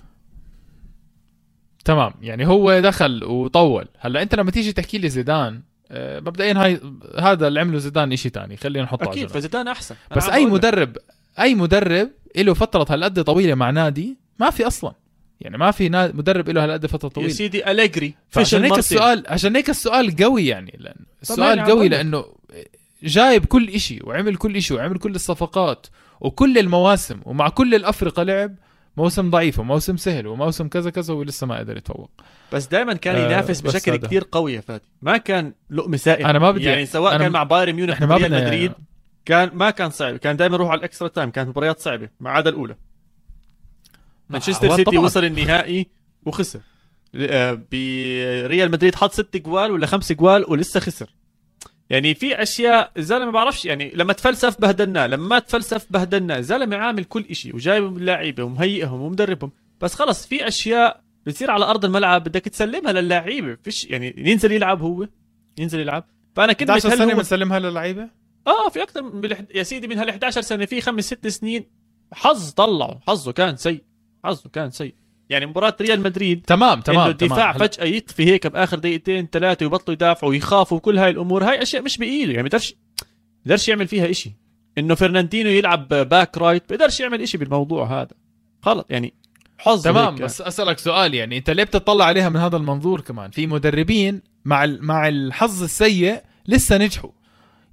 تمام يعني هو دخل وطول هلا أنت لما تيجي تحكي لي زيدان آه، مبدئيا هاي هذا اللي عمله زيدان شيء ثاني خلينا نحطه أكيد. فزيدان أحسن بس أي. مدرب أي مدرب له فترة هالقد طويلة مع نادي ما في أصلا. يعني ما في مدرب له هالقد فترة يا طويله سيدي اليجري فعشان فشل هيك السؤال عشان هيك السؤال قوي يعني لأن السؤال يعني قوي. لأنه جايب كل إشي وعمل كل إشي وعمل كل الصفقات وكل المواسم ومع كل الأفرقة لعب موسم ضعيف وموسم سهل وموسم كذا كذا ولسه ما قدر يتفوق. بس دائما كان آه، ينافس بس بشكل هذا. كثير قوي يا فادي. ما كان لقمه سائله أنا ما بدي- يعني سواء أنا كان مع بايرن ميونخ ريال مدريد كان ما كان صعب. كان دائما يروح على الإكسترا تايم. كانت مباريات صعبة ما عدا الأولى. مانشستر سيتي طبعاً. وصل النهائي وخسر. آه، بريال مدريد حط ست جوال ولا خمس جوال ولسه خسر. يعني في أشياء الزلمه ما بعرفش يعني لما تفلسف بهدلناه لما ما تفلسف بهدلناه الزلمه عامل كل إشي وجايب اللعيبه ومهيئهم ومدربهم. بس خلص في أشياء بتصير على أرض الملعب بدك تسلمها للاعيبه فيش يعني ينزل يلعب هو ينزل يلعب. فأنا كلمه 11 هل سنة بنسلمها للعيبة؟ آه في أكثر من. يا سيدي من هال 11 سنة في خمس ست سنين حظ طلعوا حظه كان سيء. حظه كان سيء. يعني مباراة ريال مدريد تمام تمام إنه الدفاع تمام. فجأة يطفي هيك بآخر دقيقتين ثلاثة ويبطلوا يدافعوا ويخافوا وكل هاي الأمور هاي أشياء مش بإيده. يعني بيقدرش بيقدرش يعمل فيها إشي. إنه فرناندينو يلعب back right بيقدرش يعمل إشي بالموضوع هذا. غلط يعني حظ تمام هيك. بس أسألك سؤال يعني أنت ليه بتطلع عليها من هذا المنظور كمان؟ في مدربين مع مع الحظ السيء لسه نجحوا.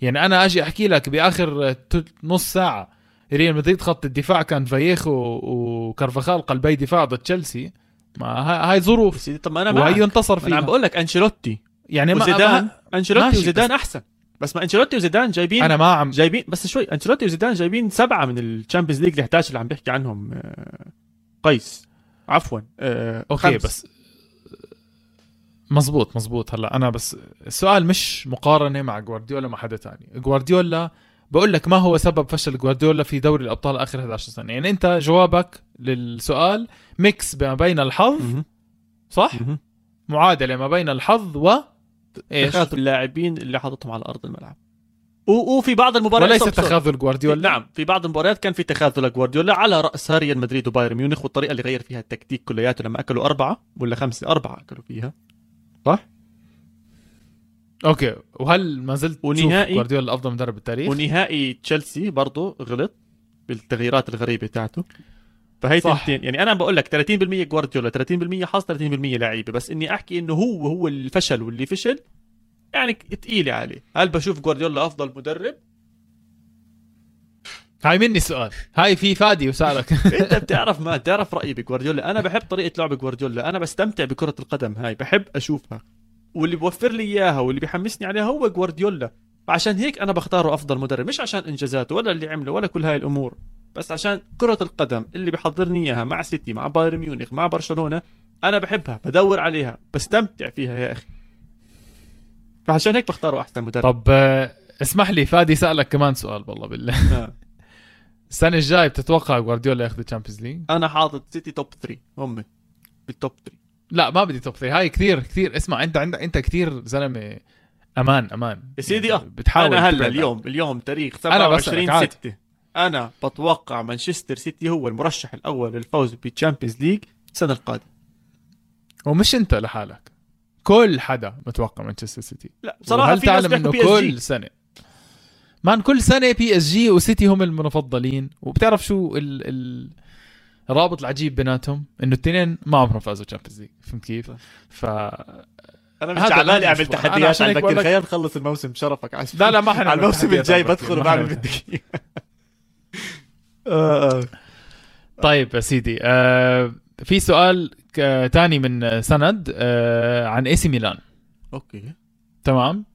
يعني أنا أجي أحكي لك بآخر ت- نص ساعة ريال مدريد خط الدفاع كان فايخو وكارفاخال قلبي دفاع ضد تشيلسي. ما ها- هاي ظروف. طب ما أنا وهي معك انتصر أنا عم فيها. بقول لك أنشيلوتي. يعني ما وزيدان ما أنشيلوتي وزيدان أحسن. بس ما أنشيلوتي وزيدان جايبين أنا ما عم جايبين بس شوي أنشيلوتي وزيدان جايبين سبعة من ال Champions League ال 11 اللي عم بيحكي عنهم آه، قيس. عفوا آه، okay خمس. بس مزبوط مزبوط هلا. أنا بس السؤال مش مقارنة مع جوارديولا مع حدا تاني. جوارديولا بقول لك ما هو سبب فشل جوارديولا في دوري الأبطال آخر 11 سنة؟ يعني أنت جوابك للسؤال ميكس ما بين الحظ. صح. معادلة ما بين الحظ و إيش؟ تخاذل اللاعبين اللي حاططهم على أرض الملعب. وفي بعض المباريات وليس تخاذل جوارديولا. نعم في بعض المباريات كان في تخاذل جوارديولا على راسها ريال مدريد وبايرن ميونخ والطريقة اللي غير فيها التكتيك كلياته لما أكلوا أربعة ولا خمسة أربعة أكلوا فيها أوكي. وهل ما زلت ونهائي- جوارديولا أفضل مدرب بالتاريخ؟ ونهائي تشيلسي برضه غلط بالتغييرات الغريبة تاعته. فهي. تنتين. يعني أنا بقول لك 30% جوارديولا 30% حظ 30% لعيبة. بس إني أحكي إنه هو هو اللي فشل واللي فشل يعني ثقيله عليه. هل بشوف جوارديولا أفضل مدرب؟ هاي مني سؤال. هاي في فادي وسألك. أنت بتعرف ما بتعرف رأيي بجوارديولا. أنا بحب طريقة لعب جوارديولا. أنا بستمتع بكرة القدم هاي. بحب أشوفها. واللي بوفر لي إياها واللي بيحمسني عليها هو جوارديولا. فعشان هيك أنا بختاره أفضل مدرب مش عشان إنجازاته ولا اللي عمله ولا كل هاي الأمور بس عشان كرة القدم اللي بيحضرني إياها مع سيتي مع بايرن ميونخ مع برشلونة أنا بحبها بدور عليها بستمتع فيها يا أخي. فعشان هيك بختاره أحسن مدرب. طب آه، اسمح لي فادي سألك كمان سؤال والله بالله. آه. السنة الجاي بتتوقع جوارديولا ياخذ الشامبيونز ليج؟ أنا حاطط سيتي توب 3 هم بالتوب 3 لا ما بدي توب 3 هاي كثير كثير. اسمع انت عندك انت كثير زلمة أمان أمان. يا سيدي آه. بتحاول أنا هلأ اليوم اليوم تاريخ أنا بسألك 27 عادي. 6 أنا بتوقع مانشستر سيتي هو المرشح الأول للفوز بال Champions League السنة القادمة. ومش انت لحالك. كل حدا متوقع مانشستر سيتي. لا بصراحه ناس تعلم إنه كل سنة؟ مان كل سنة PSG وسيتي هم المفضلين. وبتعرف شو ال ال الرابط العجيب بيناتهم إنه الاثنين ما عمرهم فازوا Champions League فهمت كيف؟ ف أنا مش على بالي أعمل تحديات عشان عندك لك- الخير نخلص الموسم بشرفك على لا لا ما حنعمل على الموسم الجاي بدخل وبعمل آه. طيب يا سيدي آه في سؤال تاني من سند آه عن AC ميلان. أوكي. تمام؟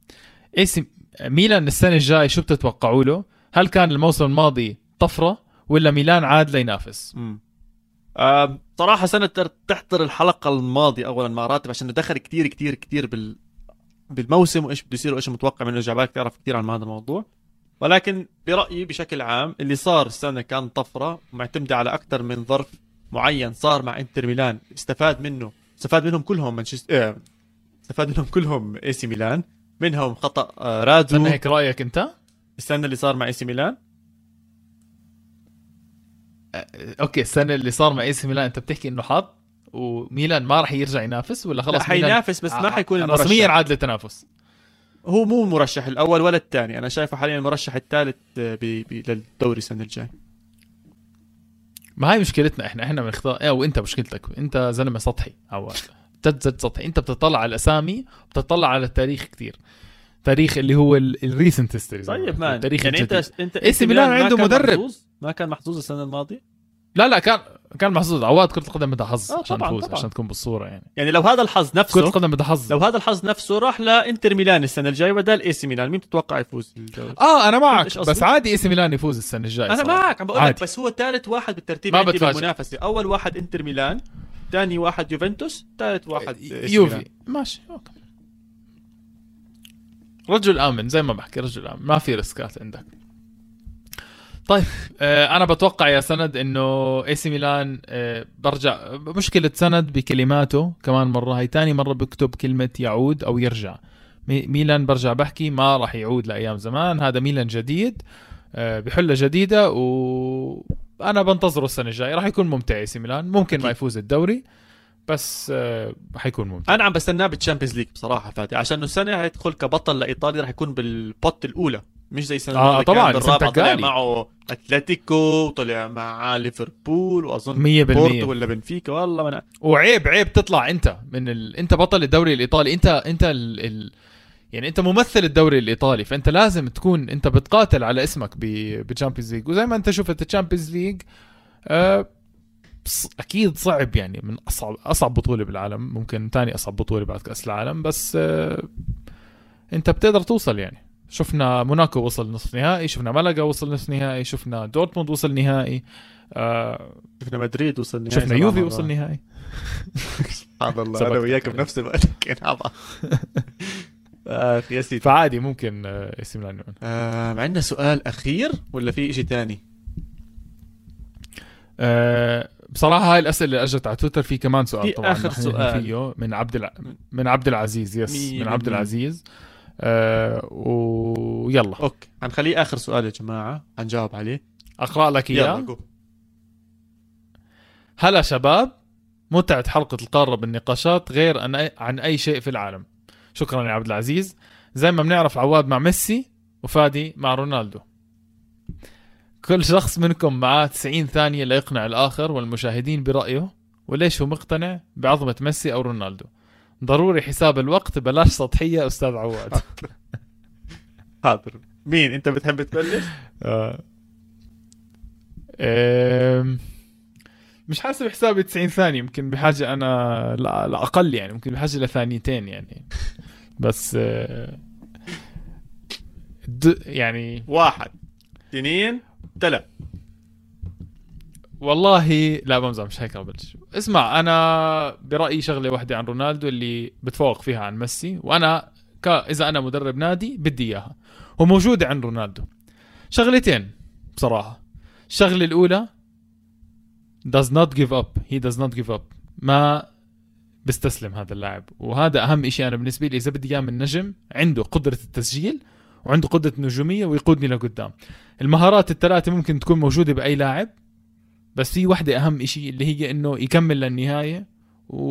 AC ميلان السنة الجاي شو بتتوقعوا له؟ هل كان الموسم الماضي طفرة ولا ميلان عاد لينافس؟ آه، صراحة سنة تحضر الحلقة الماضية اولا مع راتب عشان دخل كتير كتير كتير بال بالموسم وإيش بده يصير وإيش متوقع منه جعبالك تعرف كثير عن هذا الموضوع. ولكن برأيي بشكل عام اللي صار السنة كان طفرة معتمدة على أكثر من ظرف معين صار مع إنتر ميلان. استفاد منه استفاد منهم كلهم مانشستر آه، استفاد منهم كلهم إي سي ميلان. منهم خطأ آه، رادو استنى هيك رأيك أنت؟ السنة اللي صار مع إي سي ميلان. أوكي السنة اللي صار مع AC ميلان أنت بتحكي إنه حظ وميلان ما راح يرجع ينافس ولا لا خلص حينافس بس ما حيكون رسميا المرشح. عاد للتنافس. هو مو المرشح الأول ولا الثاني أنا شايفه حاليا المرشح الثالث. ب... للدوري السنة الجاي ما هي مشكلتنا إحنا إحنا بنختار إيه وانت مشكلتك أنت زلمة سطحي أو جد جد سطحي. أنت بتطلع على الأسامي بتطلع على التاريخ كثير تاريخ اللي هو ال recent history طيب مان التاريخ يعني انت الجديد. انت AC ميلان ما عنده مدرب. محظوظ؟ ما كان محظوظ السنة الماضية لا لا كان كان محظوظ عواد كرة القدم بدها حظ آه، عشان تفوز. عشان تكون بالصورة يعني يعني لو هذا الحظ كرة نفسه القدم بدها حظ لو هذا الحظ نفسه راح لإنتر ميلان السنة الجاية بدل AC ميلان مين بتتوقع يفوز؟ آه أنا معك؟ بس عادي AC ميلان يفوز السنة الجاية أنا صراحة. معك عم بقول لك. بس هو ثالث واحد بالترتيب ما. بالمنافسة أول واحد إنتر ميلان ثاني واحد يوفنتوس ثالث واحد ميلان. يوفي ماشي أوكي رجل آمن زي ما بحكي رجل آمن. ما في ريسكات عندك. طيب آه أنا بتوقع يا سند إنه AC ميلان آه برجع مشكلة سند بكلماته كمان مرة. هي تاني مرة بكتب كلمة يعود أو يرجع. مي- ميلان برجع بحكي ما راح يعود لأيام زمان. هذا ميلان جديد آه بحلة جديدة وأنا بنتظره السنة الجاية. راح يكون ممتع AC ميلان. ممكن ما. يفوز الدوري. بس آه حيكون ممتع. أنا عم بستناه بال Champions League بصراحة فادي. عشان السنة هيدخل كبطل لإيطاليا راح يكون بال pot الأولى. مش زي السنة آه، طبعاً، كان بالرابعة طلع. معه أتلتيكو طلع مع ليفربول وأظن 100% بورتو ولا بنفيكا. والله ما أنا- وعيب عيب تطلع أنت من ال... أنت بطل الدوري الإيطالي. انت أنت ال... ال... يعني أنت ممثل الدوري الإيطالي فأنت لازم تكون أنت بتقاتل على اسمك ب... ب Champions League وزي ما أنت شفت ال Champions League آه... أكيد صعب يعني من أصعب أصعب بطولة بالعالم ممكن ثاني أصعب بطولة بعد كأس العالم بس آه... أنت بتقدر توصل يعني شفنا موناكو وصل نصف نهائي شفنا ملقا وصل نصف نهائي شفنا دورتموند وصل نهائي آه... شفنا مدريد وصل نهائي شفنا يوفي. وصل نهائي سبحان الله أنا وياك. بنفس الوقت كان اخ يا سيدي فعادي ممكن آه، AC ميلان. آه عندنا سؤال أخير ولا في شيء ثاني؟ آه، بصراحة هاي الأسئلة اللي إجت على تويتر في كمان سؤال في طبعا آخر نحن سؤال. فيه من عبد الع... من عبد العزيز yes من عبد. العزيز. آه ويلا. أوكي. حنخليه آخر سؤال يا جماعة. حنجاوب عليه. أقرأ لك يلا اياه جو. هلا شباب متعة حلقة القارة بالنقاشات غير عن أي... عن أي شيء في العالم. شكرا يا عبد العزيز. زي ما بنعرف عواد مع ميسي وفادي مع رونالدو. كل شخص منكم معاه 90 ثانية ليقنع الآخر والمشاهدين برأيه وليش هو مقتنع بعظمة ميسي أو رونالدو؟ ضروري حساب الوقت بلاش سطحية أستاذ عواد. حاضر. مين؟ أنت بتحب تبلش؟ آه. آم، مش حاسب حسابي 90 ثانية يمكن بحاجة أنا لا, لا أقل يعني ممكن بحاجة لثانيتين يعني. بس آه، د يعني واحد. اثنين. ثلاث والله لا بمزح مش هيك بلش. اسمع أنا برأيي شغلة واحدة عن رونالدو اللي بتفوق فيها عن ميسي وأنا ك... إذا أنا مدرب نادي بدي إياها. وموجوده عند رونالدو. شغلتين بصراحة. الشغلة الأولى does not give up. He does not give up. ما بيستسلم هذا اللاعب. وهذا أهم شيء أنا بالنسبة لي إذا بدي إياه من نجم عنده قدرة التسجيل وعنده قدرة النجوميه ويقودني لقدام. المهارات الثلاثة ممكن تكون موجودة بأي لاعب بس في وحدة أهم شيء اللي هي إنه يكمل للنهاية و...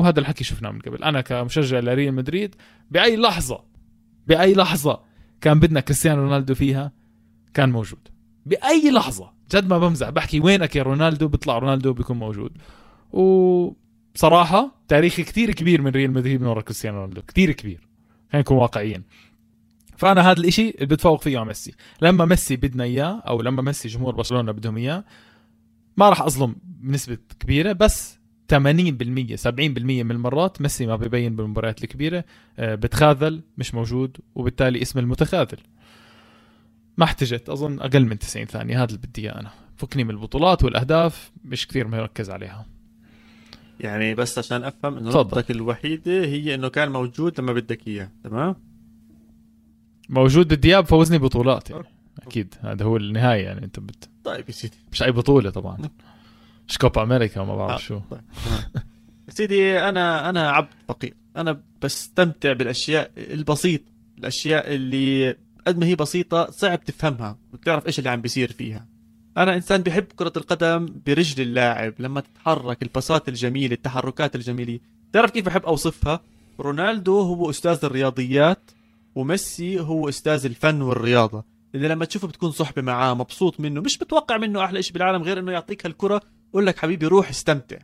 وهذا الحكي شفناه من قبل. أنا كمشجع لريال مدريد بأي لحظة بأي لحظة كان بدنا كريستيانو رونالدو فيها كان موجود. بأي لحظة جد ما بمزح بحكي وينك يا رونالدو؟ بيطلع رونالدو بيكون موجود. وبصراحه تاريخ كتير كبير من ريال مدريد من ورا كريستيانو رونالدو كتير كبير خلينا نكون واقعيين. فأنا هذا الإشي اللي بتفوق فيه على ميسي. لما ميسي بدنا إياه أو لما ميسي جمهور برشلونة بدهم إياه ما راح أظلم بنسبة كبيرة بس 80% 70% من المرات ميسي ما بيبين بالمباريات الكبيرة آه، بتخاذل مش موجود وبالتالي اسم المتخاذل. ما احتجت أظن أقل من 90 ثانية هذا اللي بدي إياه أنا. فكني من البطولات والأهداف مش كثير مركز عليها. يعني بس عشان أفهم إنه. نقطتك الوحيدة هي إنه كان موجود لما بدك إياه تمام؟ موجود بدي اياه بفوزني بطولات يعني. أكيد. هذا هو النهاية يعني. أنت بت... طيب يا سيدي. مش أي بطولة طبعا. مش كوبا أمريكا وما بعرف آه، شو. طيب. يا سيدي أنا أنا عبد فقير. أنا بستمتع بالأشياء البسيطه الأشياء اللي قد ما هي بسيطة صعب تفهمها وتعرف إيش اللي عم بيصير فيها. أنا إنسان بحب كرة القدم برجل اللاعب. لما تتحرك الباسات الجميلة التحركات الجميلة. تعرف كيف بحب أوصفها؟ رونالدو هو أستاذ الرياضيات. وميسي هو أستاذ الفن والرياضة. اللي لما تشوفه بتكون صحبة معاه مبسوط منه مش بتوقع منه أحلى شيء بالعالم غير إنه يعطيك هالكرة يقول لك حبيبي روح استمتع.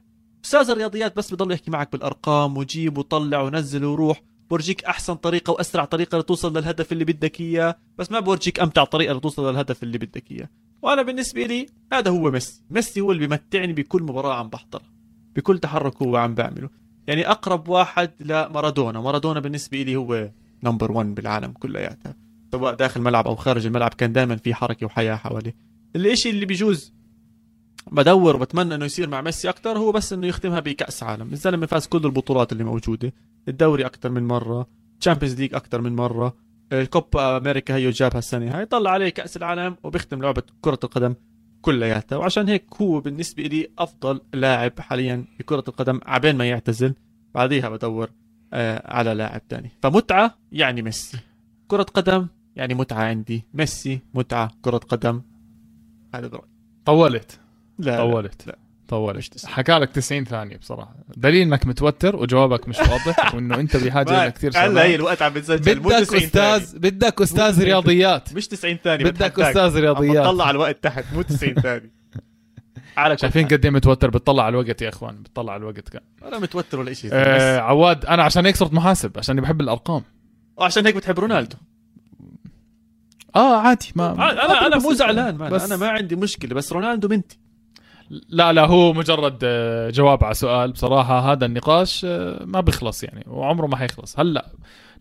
أستاذ الرياضيات بس بضل يحكي معك بالأرقام وجيب وطلع ونزل وروح. بورجيك أحسن طريقة وأسرع طريقة لتوصل للهدف اللي بدك إياه بس ما بورجيك أمتع طريقة لتوصل للهدف اللي بدك إياه. وأنا بالنسبة لي هذا هو ميسي. ميسي هو اللي بيمتعني بكل مباراة عم بحضرها بكل تحرك هو عم بعمله. يعني أقرب واحد لمارادونا. مارادونا بالنسبة لي هو number 1 بالعالم كلياتها سواء داخل الملعب أو خارج الملعب كان دائما في حركة وحياة حواليه. الإشي اللي بيجوز بدور وبتمنى إنه يصير مع ميسي أكثر هو بس إنه يختمها بكأس عالم. الزلمة فاز كل البطولات اللي موجودة. الدوري أكثر من مرة. Champions League أكثر من مرة. الكوبا أمريكا هي جابها السنة هاي. طلع عليه كأس العالم وبيختم لعبة كرة القدم كلياتها وعشان هيك هو بالنسبة لي أفضل لاعب حاليا بكرة القدم عبين ما يعتزل. بعديها بدور على لاعب تاني. فمتعة يعني ميسي. كرة قدم يعني متعة عندي. ميسي متعة كرة قدم. هذا برأيي طولت. لا طولت. لا. طولت. مش 90. حكى لك 90 ثانية بصراحة. دليل إنك متوتر وجوابك مش واضح وإنه أنت بحاجه ما- لكثير هلا هي الوقت عم بتسجل. مو بدك 90 ثانية. أستاذ بدك أستاذ 90 رياضيات. مش 90 ثانية بدك. أستاذ عم رياضيات. بطلع على الوقت تحت مو 90 ثانية. على شايفين. قد إيه متوتر؟ بتطلع على الوقت يا إخوان بتطلع على الوقت كان. أنا متوتر ولا شيء آه بس عواد أنا عشان هيك صرت محاسب عشان بحب الأرقام. وعشان هيك بتحب رونالدو. آه عادي ما أنا أنا بس- مو زعلان. بس أنا ما عندي مشكلة بس رونالدو بنتي. لا لا هو مجرد آه، جواب على سؤال. بصراحة هذا النقاش آه، ما بيخلص يعني وعمره ما حيخلص. هلأ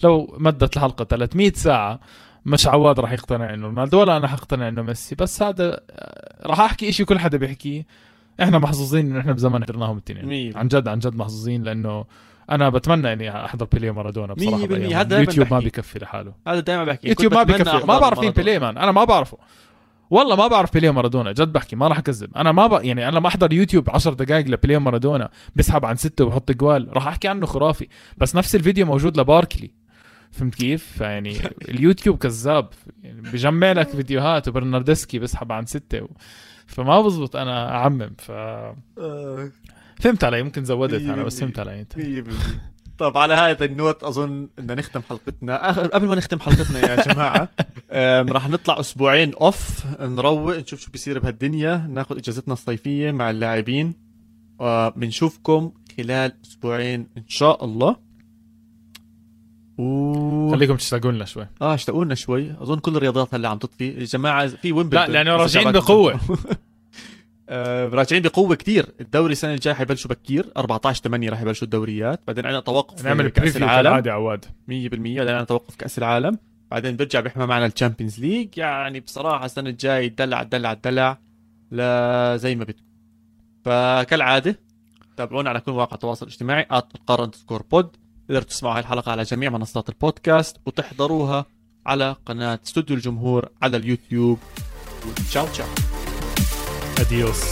لو مدت الحلقة 300 ساعة مش عواد راح يقتنع إنه رونالدو ولا أنا حقتنع إنه ميسي. بس هذا آه، راح أحكي إشي كل حدا بيحكيه. إحنا محظوظين انه إحنا بزمن حضرناهم الاثنين. عن جد عن جد محظوظين لأنه أنا بتمنى إني أحضر بيليه ومارادونا. بأيامهم. هذا اليوتيوب ما. بيكفي لحاله. هذا دائما بحكي. يوتيوب ما بيكفي. ما بعرف مين. بيليه man. أنا ما بعرفه. والله ما بعرف بيليه مارادونا جد بحكي. ما راح أكذب. أنا ما ب... يعني أنا لما أحضر يوتيوب 10 دقائق لبيليه مارادونا بيسحب عن ستة وبحط جول راح أحكي عنه خرافي. بس نفس الفيديو موجود لباركلي. فهمت كيف؟ فيعني اليوتيوب كذاب يعني بجمع لك فيديوهات وبرنارديسكي بيسحب عن ستة و... فما بزبط أنا أعمم ف آه، فهمت علي ممكن زودت أنا بس. فهمت علي أنت. طب على هذا ال note أظن بدنا نختم حلقتنا قبل ما نختم حلقتنا يا جماعة راح نطلع أسبوعين off نروق نشوف شو بيصير بهالدنيا ناخذ إجازتنا الصيفية مع اللاعبين وبنشوفكم خلال أسبوعين إن شاء الله و خليكم تشتاقوا لنا شوي. آه اشتاقوا لنا شوي. أظن كل الرياضات هلا عم تطفي يا جماعة في ويمبلدون لا لأنه راجعين بقوة. آه، راجعين بقوة كتير. الدوري السنة الجاية حيبلشوا بكير. 14 8 راح يبلشوا الدوريات. بعدين عندنا توقف نعمل كأس العالم. كالعادة عواد. 100% بعدين عندنا توقف كأس العالم. بعدين بيرجع بيحمى معنا ال Champions League. يعني بصراحة السنة الجاي دلع دلع دلع. لا زي ما بدكم. فكالعادة تابعونا على كل مواقع التواصل الاجتماعي @القاره score pod تقدروا تسمعوا هاي الحلقة على جميع منصات البودكاست وتحضروها على قناة استوديو الجمهور على اليوتيوب. تشاو تشاو. adiós